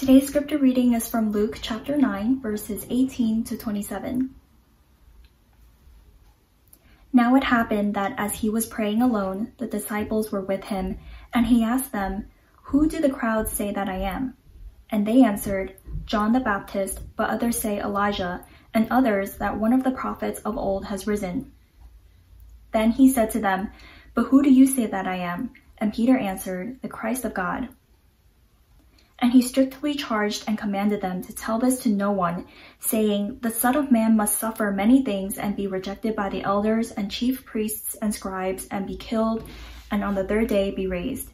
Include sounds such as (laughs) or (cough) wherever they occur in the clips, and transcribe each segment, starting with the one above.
Today's scripture reading is from Luke chapter 9, verses 18 to 27. Now it happened that as he was praying alone, the disciples were with him, and he asked them, Who do the crowds say that I am? And they answered, John the Baptist, but others say Elijah, and others that one of the prophets of old has risen. Then he said to them, But who do you say that I am? And Peter answered, The Christ of God. And he strictly charged and commanded them to tell this to no one, saying, The Son of Man must suffer many things and be rejected by the elders and chief priests and scribes and be killed, and on the third day be raised.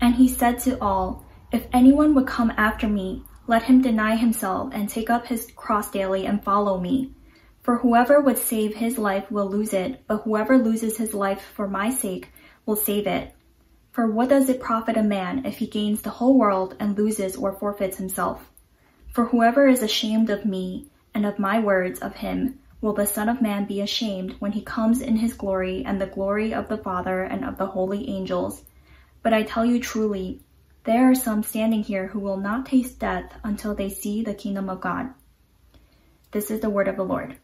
And he said to all, If anyone would come after me, let him deny himself and take up his cross daily and follow me. For whoever would save his life will lose it, but whoever loses his life for my sake will save it. For what does it profit a man if he gains the whole world and loses or forfeits himself? For whoever is ashamed of me and of my words of him will the Son of Man be ashamed when he comes in his glory and the glory of the Father and of the holy angels. But I tell you truly, there are some standing here who will not taste death until they see the kingdom of God. This is the word of the Lord.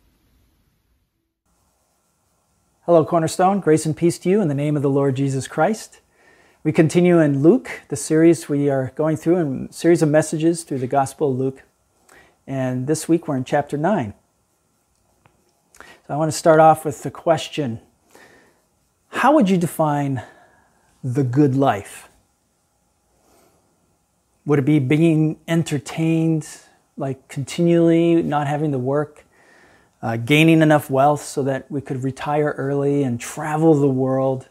Hello, Cornerstone. Grace and peace to you in the name of the Lord Jesus Christ. We continue in Luke, the series we are going through, a series of messages through the Gospel of Luke. And this week we're in chapter 9. So I want to start off with the question How would you define the good life? Would it be being entertained, like continually not having to work, uh, gaining enough wealth so that we could retire early and travel the world?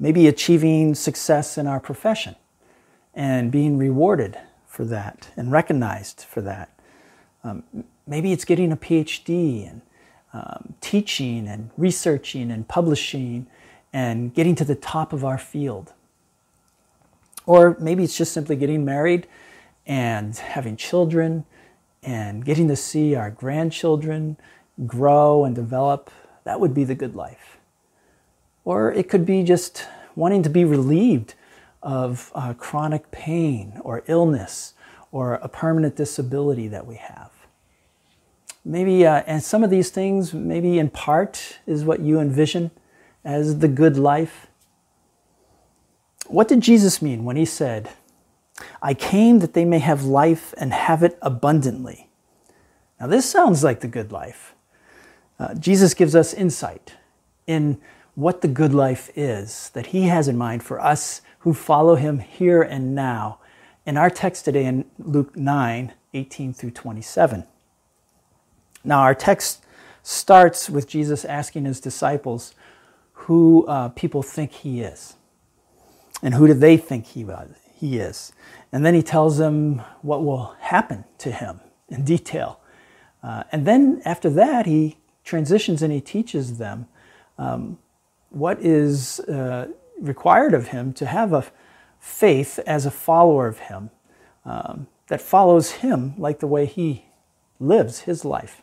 Maybe achieving success in our profession and being rewarded for that and recognized for that. Um, maybe it's getting a PhD and um, teaching and researching and publishing and getting to the top of our field. Or maybe it's just simply getting married and having children and getting to see our grandchildren grow and develop. That would be the good life. Or it could be just wanting to be relieved of uh, chronic pain or illness or a permanent disability that we have. Maybe, uh, and some of these things, maybe in part, is what you envision as the good life. What did Jesus mean when he said, I came that they may have life and have it abundantly? Now, this sounds like the good life. Uh, Jesus gives us insight in what the good life is that he has in mind for us who follow him here and now in our text today in Luke 9 18 through 27. Now, our text starts with Jesus asking his disciples who uh, people think he is and who do they think he, was, he is. And then he tells them what will happen to him in detail. Uh, and then after that, he transitions and he teaches them um, what is uh, required of him to have a faith as a follower of him um, that follows him like the way he lives his life.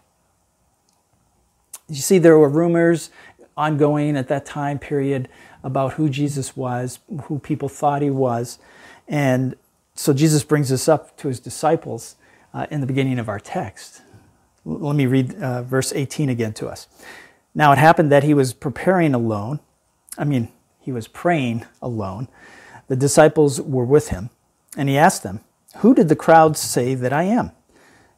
You see, there were rumors ongoing at that time period about who Jesus was, who people thought he was. And so Jesus brings this up to his disciples uh, in the beginning of our text. L- let me read uh, verse 18 again to us. Now it happened that he was preparing alone. I mean, he was praying alone. The disciples were with him, and he asked them, Who did the crowds say that I am?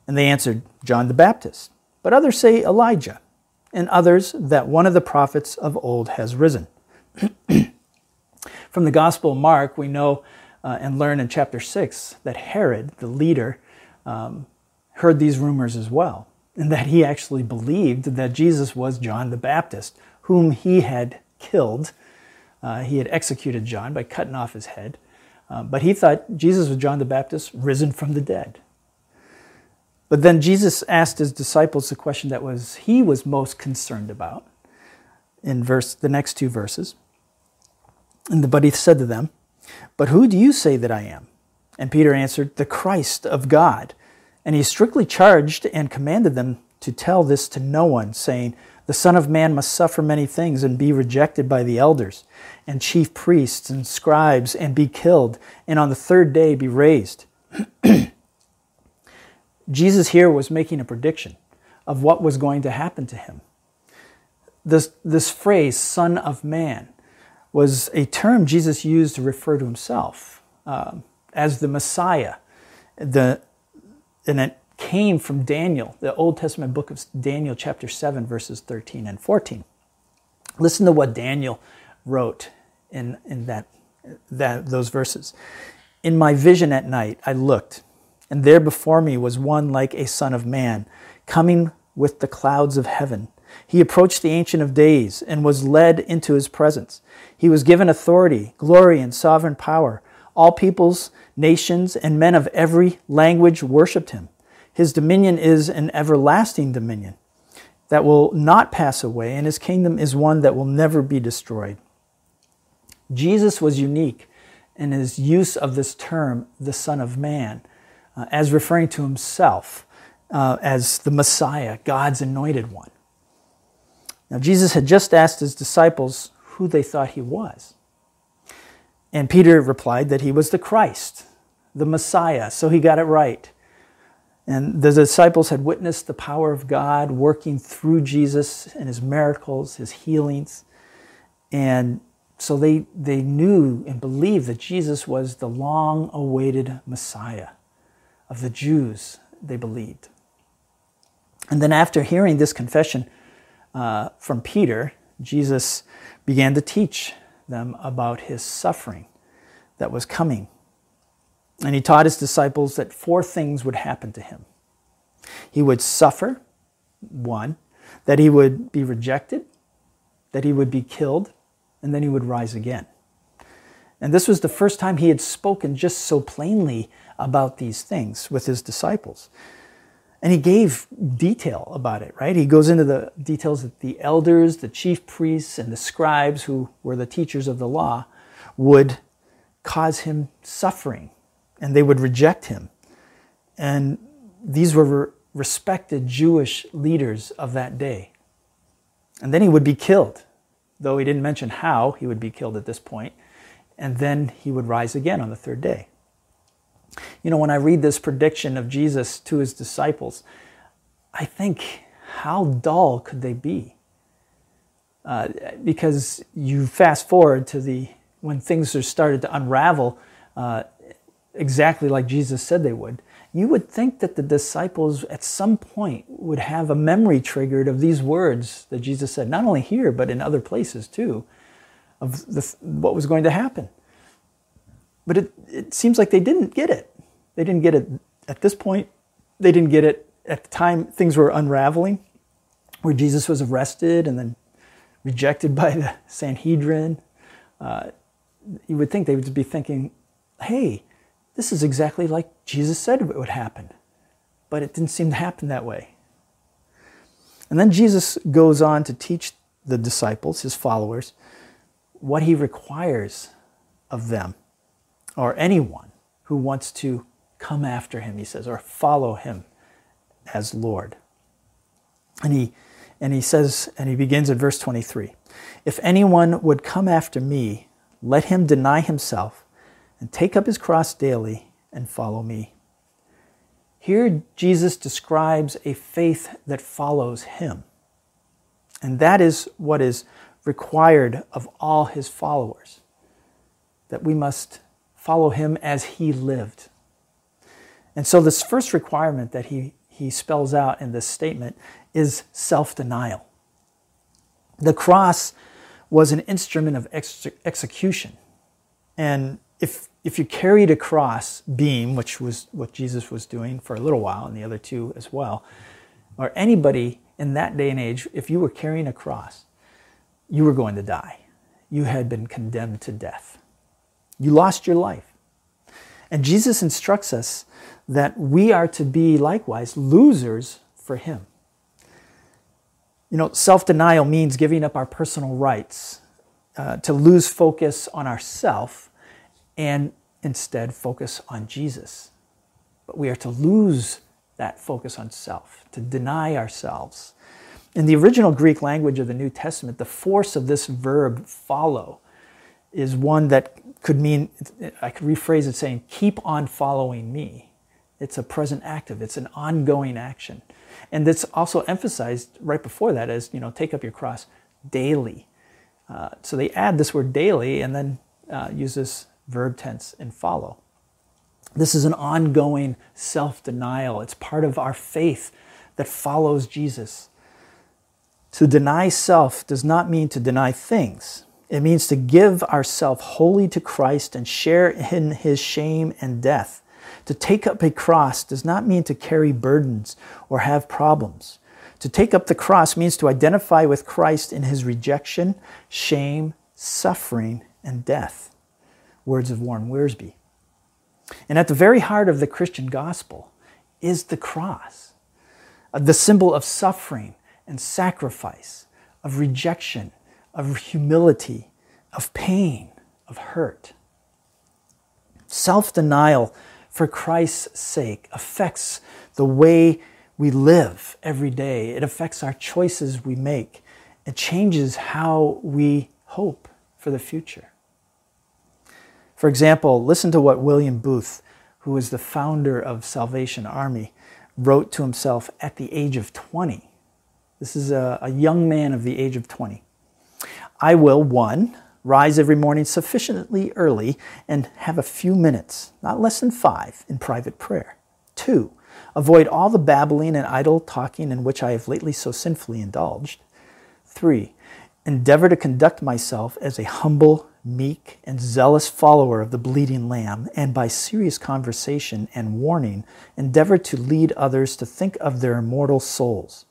And they answered, John the Baptist. But others say Elijah, and others that one of the prophets of old has risen. (clears throat) From the Gospel of Mark, we know uh, and learn in chapter 6 that Herod, the leader, um, heard these rumors as well and that he actually believed that Jesus was John the Baptist, whom he had killed. Uh, he had executed John by cutting off his head. Uh, but he thought Jesus was John the Baptist risen from the dead. But then Jesus asked his disciples the question that was he was most concerned about in verse the next two verses. And the, he said to them, But who do you say that I am? And Peter answered, The Christ of God. And he strictly charged and commanded them to tell this to no one, saying, The Son of Man must suffer many things and be rejected by the elders and chief priests and scribes and be killed, and on the third day be raised. (clears throat) Jesus here was making a prediction of what was going to happen to him. This, this phrase, Son of Man, was a term Jesus used to refer to himself uh, as the Messiah. The, and it came from Daniel, the Old Testament book of Daniel, chapter 7, verses 13 and 14. Listen to what Daniel wrote in, in that, that, those verses. In my vision at night, I looked, and there before me was one like a son of man, coming with the clouds of heaven. He approached the Ancient of Days and was led into his presence. He was given authority, glory, and sovereign power. All peoples, nations, and men of every language worshiped him. His dominion is an everlasting dominion that will not pass away, and his kingdom is one that will never be destroyed. Jesus was unique in his use of this term, the Son of Man, uh, as referring to himself uh, as the Messiah, God's anointed one. Now, Jesus had just asked his disciples who they thought he was. And Peter replied that he was the Christ, the Messiah, so he got it right. And the disciples had witnessed the power of God working through Jesus and his miracles, his healings. And so they, they knew and believed that Jesus was the long awaited Messiah of the Jews, they believed. And then, after hearing this confession uh, from Peter, Jesus began to teach them about his suffering that was coming and he taught his disciples that four things would happen to him. He would suffer, one, that he would be rejected, that he would be killed, and then he would rise again. And this was the first time he had spoken just so plainly about these things with his disciples. And he gave detail about it, right? He goes into the details that the elders, the chief priests, and the scribes, who were the teachers of the law, would cause him suffering and they would reject him. And these were respected Jewish leaders of that day. And then he would be killed, though he didn't mention how he would be killed at this point. And then he would rise again on the third day. You know, when I read this prediction of Jesus to his disciples, I think, how dull could they be? Uh, because you fast forward to the when things are started to unravel, uh, exactly like Jesus said they would, you would think that the disciples at some point would have a memory triggered of these words that Jesus said, not only here, but in other places too, of the, what was going to happen. But it, it seems like they didn't get it. They didn't get it at this point. They didn't get it at the time things were unraveling, where Jesus was arrested and then rejected (laughs) by the Sanhedrin. Uh, you would think they would be thinking, hey, this is exactly like Jesus said it would happen, but it didn't seem to happen that way. And then Jesus goes on to teach the disciples, his followers, what he requires of them or anyone who wants to come after him, he says, or follow him as Lord. And he, and he says, and he begins at verse 23 If anyone would come after me, let him deny himself and take up his cross daily and follow me. Here, Jesus describes a faith that follows him. And that is what is required of all his followers that we must follow him as he lived. And so, this first requirement that he, he spells out in this statement is self denial. The cross was an instrument of ex- execution. And if if you carried a cross beam, which was what Jesus was doing for a little while, and the other two as well, or anybody in that day and age, if you were carrying a cross, you were going to die. You had been condemned to death. You lost your life. And Jesus instructs us that we are to be likewise losers for Him. You know, self denial means giving up our personal rights, uh, to lose focus on ourself and instead focus on Jesus. But we are to lose that focus on self, to deny ourselves, In the original Greek language of the New Testament, the force of this verb follow is one that could mean, I could rephrase it saying, keep on following me. It's a present active, it's an ongoing action. And that's also emphasized right before that as, you know, take up your cross daily. Uh, so they add this word daily and then uh, use this verb tense and follow. This is an ongoing self denial. It's part of our faith that follows Jesus. To deny self does not mean to deny things. It means to give ourselves wholly to Christ and share in his shame and death. To take up a cross does not mean to carry burdens or have problems. To take up the cross means to identify with Christ in his rejection, shame, suffering, and death. Words of Warren Wiersbe. And at the very heart of the Christian gospel is the cross, uh, the symbol of suffering and sacrifice, of rejection, of humility, of pain, of hurt. Self denial for Christ's sake affects the way we live every day, it affects our choices we make, it changes how we hope for the future. For example, listen to what William Booth, who was the founder of Salvation Army, wrote to himself at the age of 20. This is a, a young man of the age of 20. I will, one, rise every morning sufficiently early and have a few minutes, not less than five, in private prayer. Two, avoid all the babbling and idle talking in which I have lately so sinfully indulged. Three, endeavor to conduct myself as a humble, meek, and zealous follower of the bleeding Lamb, and by serious conversation and warning, endeavor to lead others to think of their immortal souls.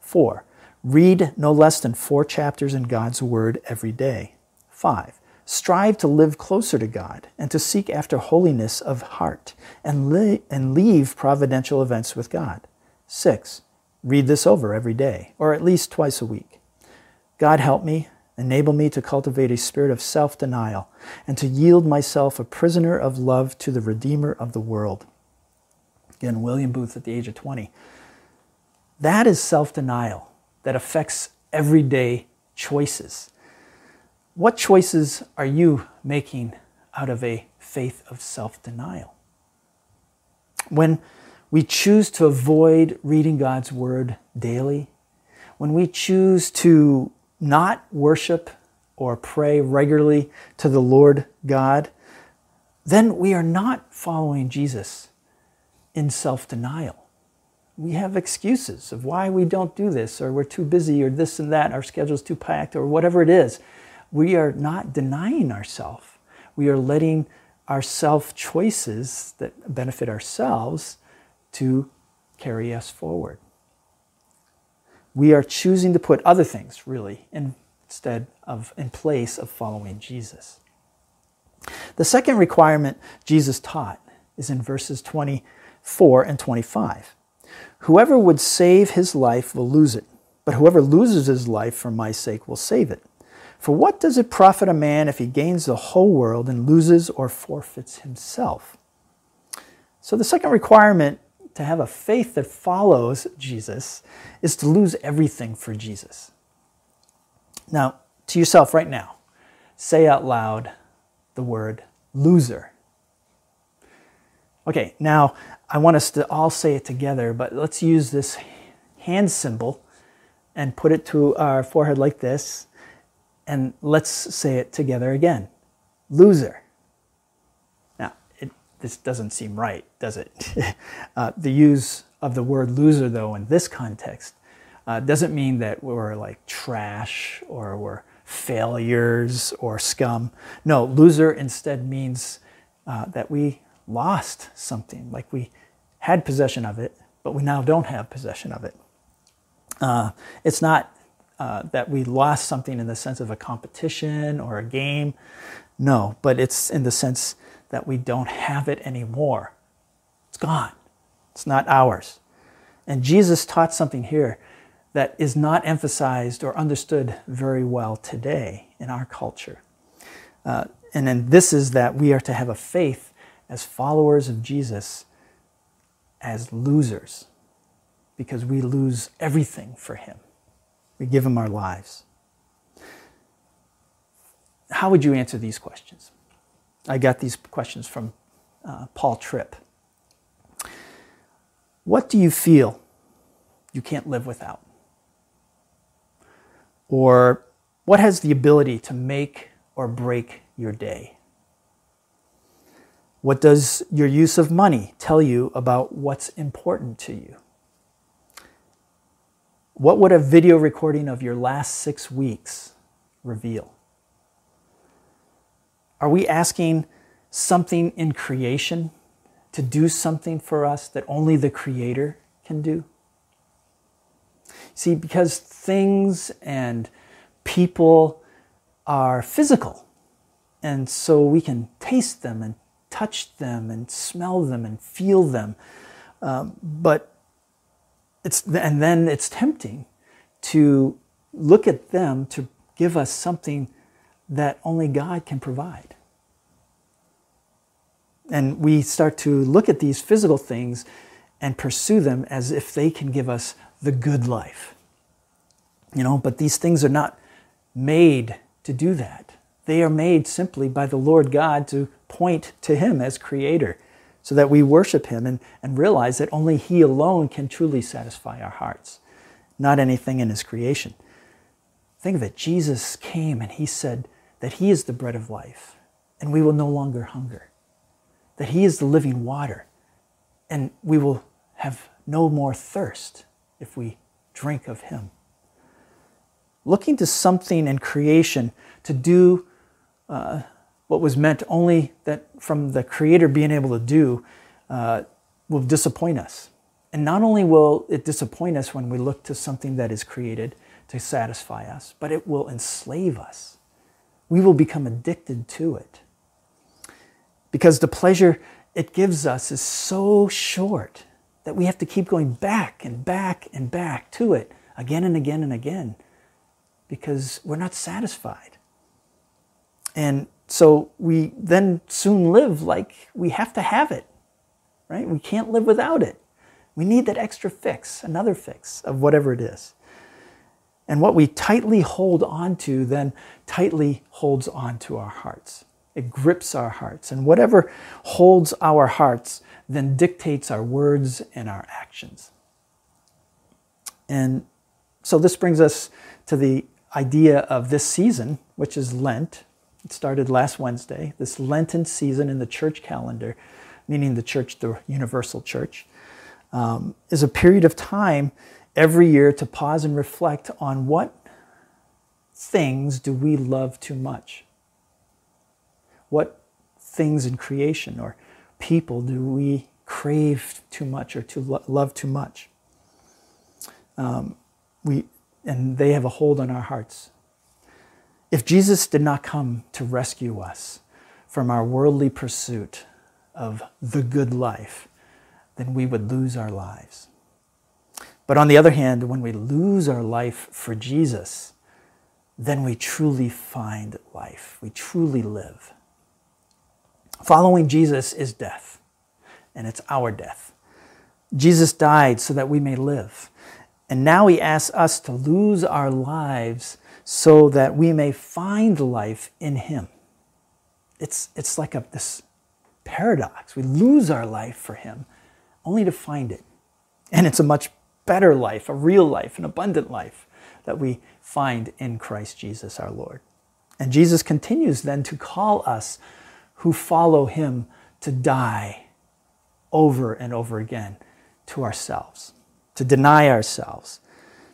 Four, Read no less than four chapters in God's Word every day. 5. Strive to live closer to God and to seek after holiness of heart and, li- and leave providential events with God. 6. Read this over every day, or at least twice a week. God help me, enable me to cultivate a spirit of self denial and to yield myself a prisoner of love to the Redeemer of the world. Again, William Booth at the age of 20. That is self denial that affects everyday choices. What choices are you making out of a faith of self denial? When we choose to avoid reading God's word daily, when we choose to not worship or pray regularly to the Lord God, then we are not following Jesus in self denial we have excuses of why we don't do this, or we're too busy, or this and that, our schedule's too packed, or whatever it is. We are not denying ourselves. We are letting our self choices that benefit ourselves to carry us forward. We are choosing to put other things, really, instead of in place of following Jesus. The second requirement Jesus taught is in verses 24 and 25. Whoever would save his life will lose it, but whoever loses his life for my sake will save it. For what does it profit a man if he gains the whole world and loses or forfeits himself? So, the second requirement to have a faith that follows Jesus is to lose everything for Jesus. Now, to yourself right now, say out loud the word loser. Okay, now I want us to all say it together, but let's use this hand symbol and put it to our forehead like this, and let's say it together again. Loser. This doesn't seem right, does it? (laughs) uh, the use of the word loser, though, in this context, uh, doesn't mean that we're like trash or we're failures or scum. No, loser instead means uh, that we lost something, like we had possession of it, but we now don't have possession of it. Uh, it's not uh, that we lost something in the sense of a competition or a game. No, but it's in the sense that we don't have it anymore. It's gone. It's not ours. And Jesus taught something here that is not emphasized or understood very well today in our culture. Uh, and then this is that we are to have a faith as followers of Jesus as losers because we lose everything for him. We give him our lives. How would you answer these questions? I got these questions from uh, Paul Tripp. What do you feel you can't live without? Or what has the ability to make or break your day? What does your use of money tell you about what's important to you? What would a video recording of your last six weeks reveal? Are we asking something in creation to do something for us that only the Creator can do? See, because things and people are physical, and so we can taste them and touch them and smell them and feel them. Um, but it's and then it's tempting to look at them to give us something that only God can provide. And we start to look at these physical things and pursue them as if they can give us the good life. You know, but these things are not made to do that. They are made simply by the Lord God to point to Him as Creator so that we worship Him and, and realize that only He alone can truly satisfy our hearts, not anything in His creation. Think of it Jesus came and He said that He is the bread of life and we will no longer hunger, that He is the living water and we will have no more thirst if we drink of Him. Looking to something in creation to do uh, what was meant only that from the Creator being able to do uh, will disappoint us. And not only will it disappoint us when we look to something that is created to satisfy us, but it will enslave us. We will become addicted to it. Because the pleasure it gives us is so short that we have to keep going back and back and back to it again and again and again because we're not satisfied. And so we then soon live like we have to have it, right? We can't live without it. We need that extra fix, another fix of whatever it is. And what we tightly hold on to then tightly holds on to our hearts. It grips our hearts. And whatever holds our hearts then dictates our words and our actions. And so this brings us to the idea of this season, which is Lent, it started last Wednesday, this Lenten season in the church calendar, meaning the church, the universal church, um, is a period of time every year to pause and reflect on what things do we love too much? What things in creation or people do we crave too much or to lo- love too much? Um, we, and they have a hold on our hearts. If Jesus did not come to rescue us from our worldly pursuit of the good life, then we would lose our lives. But on the other hand, when we lose our life for Jesus, then we truly find life. We truly live. Following Jesus is death, and it's our death. Jesus died so that we may live. And now he asks us to lose our lives so that we may find life in Him. It's, it's like a, this paradox. We lose our life for Him only to find it. And it's a much better life, a real life, an abundant life that we find in Christ Jesus our Lord. And Jesus continues then to call us who follow Him to die over and over again to ourselves, to deny ourselves,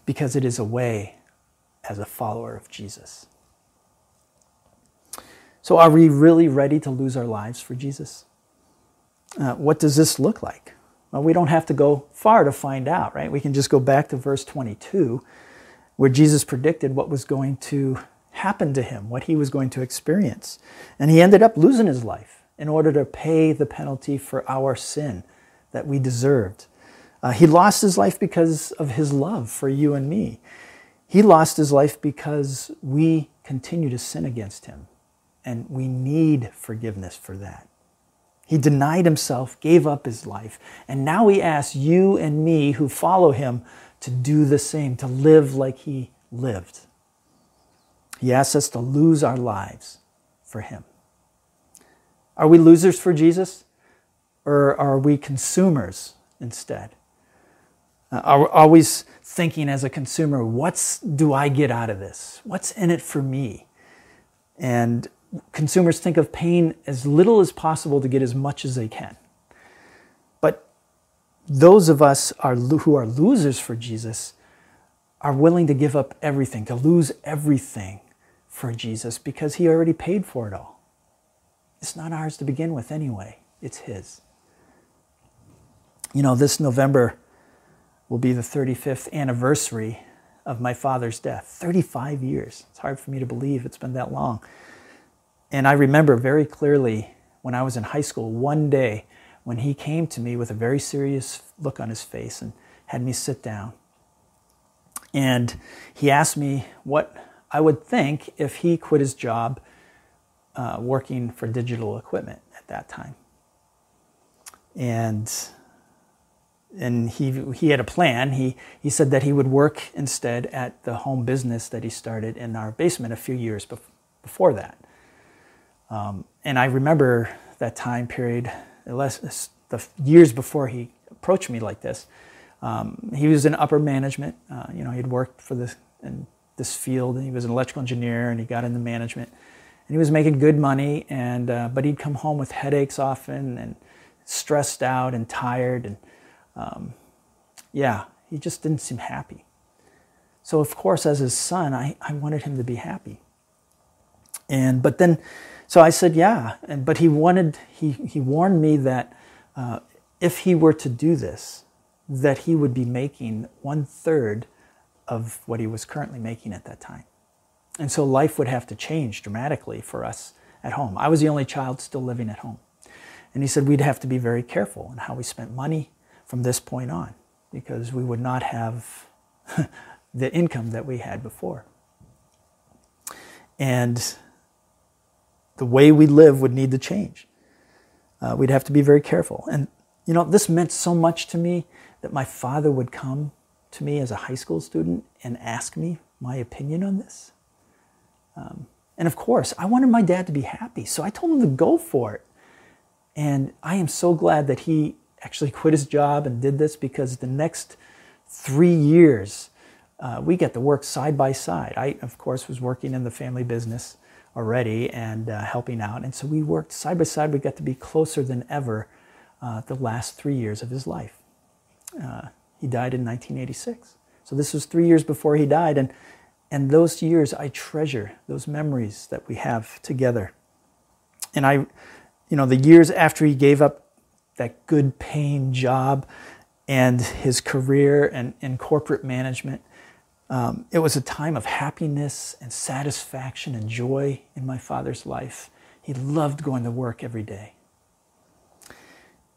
because it is a way as a follower of Jesus. So, are we really ready to lose our lives for Jesus? Uh, what does this look like? Well, we don't have to go far to find out, right? We can just go back to verse 22, where Jesus predicted what was going to happen to him, what he was going to experience. And he ended up losing his life in order to pay the penalty for our sin that we deserved. Uh, he lost his life because of his love for you and me. He lost his life because we continue to sin against him, and we need forgiveness for that. He denied himself, gave up his life, and now he asks you and me who follow him to do the same, to live like he lived. He asks us to lose our lives for Him. Are we losers for Jesus? Or are we consumers instead? Uh, are always thinking as a consumer, what do I get out of this? What's in it for me? And consumers think of paying as little as possible to get as much as they can. But those of us are, who are losers for Jesus are willing to give up everything, to lose everything for Jesus because he already paid for it all. It's not ours to begin with anyway, it's his. You know, this November will be the 35th anniversary of my father's death 35 years. It's hard for me to believe it's been that long. And I remember very clearly when I was in high school, one day when he came to me with a very serious look on his face and had me sit down. And he asked me what I would think if he quit his job uh, working for digital equipment at that time. And and he he had a plan. He he said that he would work instead at the home business that he started in our basement a few years bef- before that. Um, and I remember that time period, less, the years before he approached me like this. Um, he was in upper management. Uh, you know, he had worked for this in this field. And he was an electrical engineer, and he got into management. And he was making good money, and uh, but he'd come home with headaches often, and stressed out and tired, and um, yeah, he just didn't seem happy. So of course, as his son, I, I wanted him to be happy. And but then, so I said, yeah. And but he wanted he he warned me that uh, if he were to do this, that he would be making one third of what he was currently making at that time. And so life would have to change dramatically for us at home. I was the only child still living at home. And he said we'd have to be very careful in how we spent money from this point on because we would not have (laughs) the income that we had before. And the way we live would need to change. Uh, we'd have to be very careful. And, you know, this meant so much to me that my father would come to me as a high school student and ask me my opinion on this. Um, and of course, I wanted my dad to be happy, so I told him to go for it. And I am so glad that he actually (laughs) quit his job and did this because the next three years, uh, we get to work side by side. I, of course, was working in the family business already and uh, helping out. And so we worked side by side. We got to be closer than ever uh, the last three years of his life. Uh, he died in 1986. So this was three years before he died. And, and those years, I treasure those memories that we have together. And I, you know, the years after he gave up that good paying job and his career and in corporate management, um, it was a time of happiness and satisfaction and joy in my father's life. He loved going to work every day.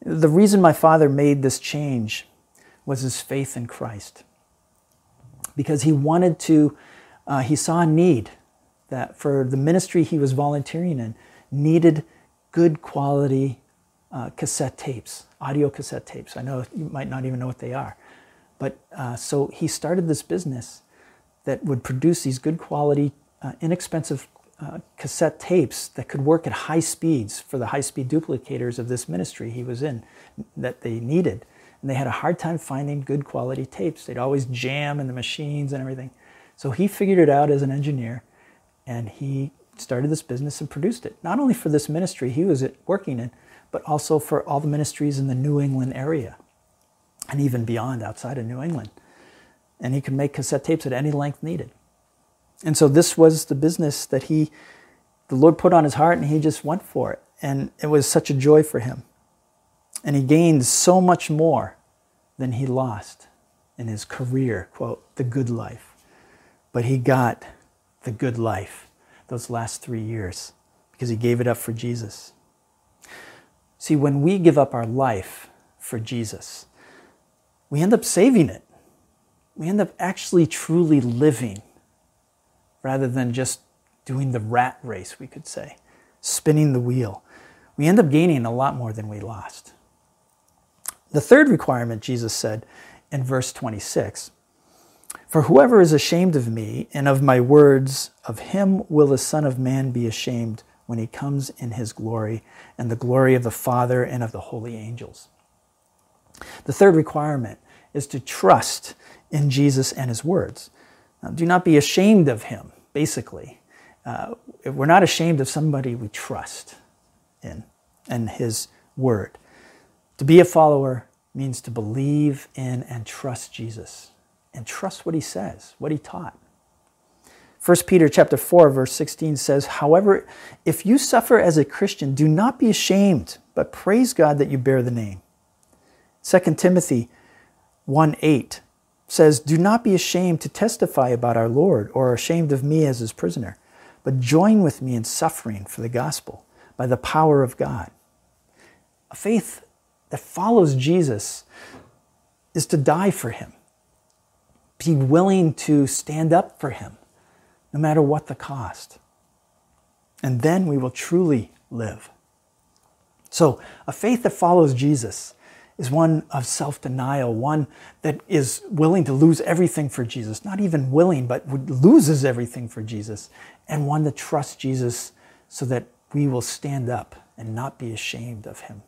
The reason my father made this change was his faith in Christ. Because he wanted to, uh, he saw a need that for the ministry he was volunteering in needed good quality uh, cassette tapes, audio cassette tapes. I know you might not even know what they are. But uh, so he started this business that would produce these good quality, uh, inexpensive uh, cassette tapes that could work at high speeds for the high speed duplicators of this ministry he was in that they needed and they had a hard time finding good quality tapes. They'd always jam in the machines and everything. So he figured it out as an engineer and he started this business and produced it. Not only for this ministry he was working in, but also for all the ministries in the New England area and even beyond outside of New England. And he could make cassette tapes at any length needed. And so this was the business that he, the Lord put on his heart and he just went for it. And it was such a joy for him. And he gained so much more than he lost in his career, quote, the good life. But he got the good life those last three years because he gave it up for Jesus. See, when we give up our life for Jesus, we end up saving it. We end up actually truly living rather than just doing the rat race, we could say, spinning the wheel. We end up gaining a lot more than we lost. The third requirement, Jesus said in verse 26 For whoever is ashamed of me and of my words, of him will the Son of Man be ashamed when he comes in his glory and the glory of the Father and of the holy angels. The third requirement is to trust in Jesus and his words. Now, do not be ashamed of him, basically. Uh, we're not ashamed of somebody we trust in and his word. To be a follower means to believe in and trust Jesus and trust what he says, what he taught. 1 Peter chapter 4 verse 16 says, "However, if you suffer as a Christian, do not be ashamed, but praise God that you bear the name." 2 Timothy 1 8 says, Do not be ashamed to testify about our Lord or ashamed of me as his prisoner, but join with me in suffering for the gospel by the power of God. A faith that follows Jesus is to die for him, be willing to stand up for him, no matter what the cost. And then we will truly live. So, a faith that follows Jesus is one of self denial, one that is willing to lose everything for Jesus, not even willing, but loses everything for Jesus, and one that trusts Jesus so that we will stand up and not be ashamed of him.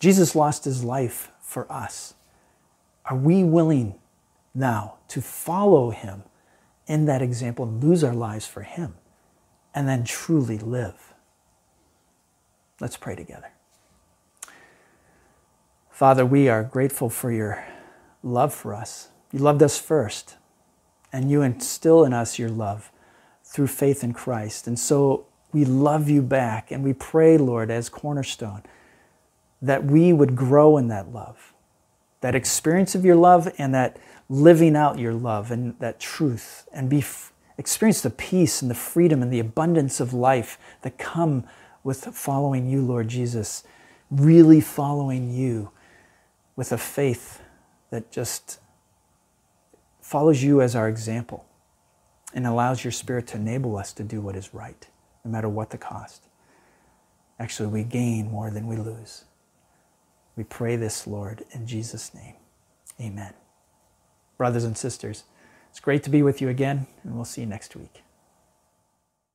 Jesus lost his life for us. Are we willing now to follow him in that example and lose our lives for him and then truly live? Let's pray together. Father, we are grateful for your love for us. You loved us first, and you instill in us your love through faith in Christ. And so we love you back, and we pray, Lord, as Cornerstone, that we would grow in that love, that experience of your love, and that living out your love and that truth, and be experience the peace and the freedom and the abundance of life that come with following you, Lord Jesus, really following you with a faith that just follows you as our example and allows your Spirit to enable us to do what is right, no matter what the cost. Actually, we gain more than we lose. We pray this, Lord, in Jesus' name. Amen. Brothers and sisters, it's great to be with you again, and we'll see you next week.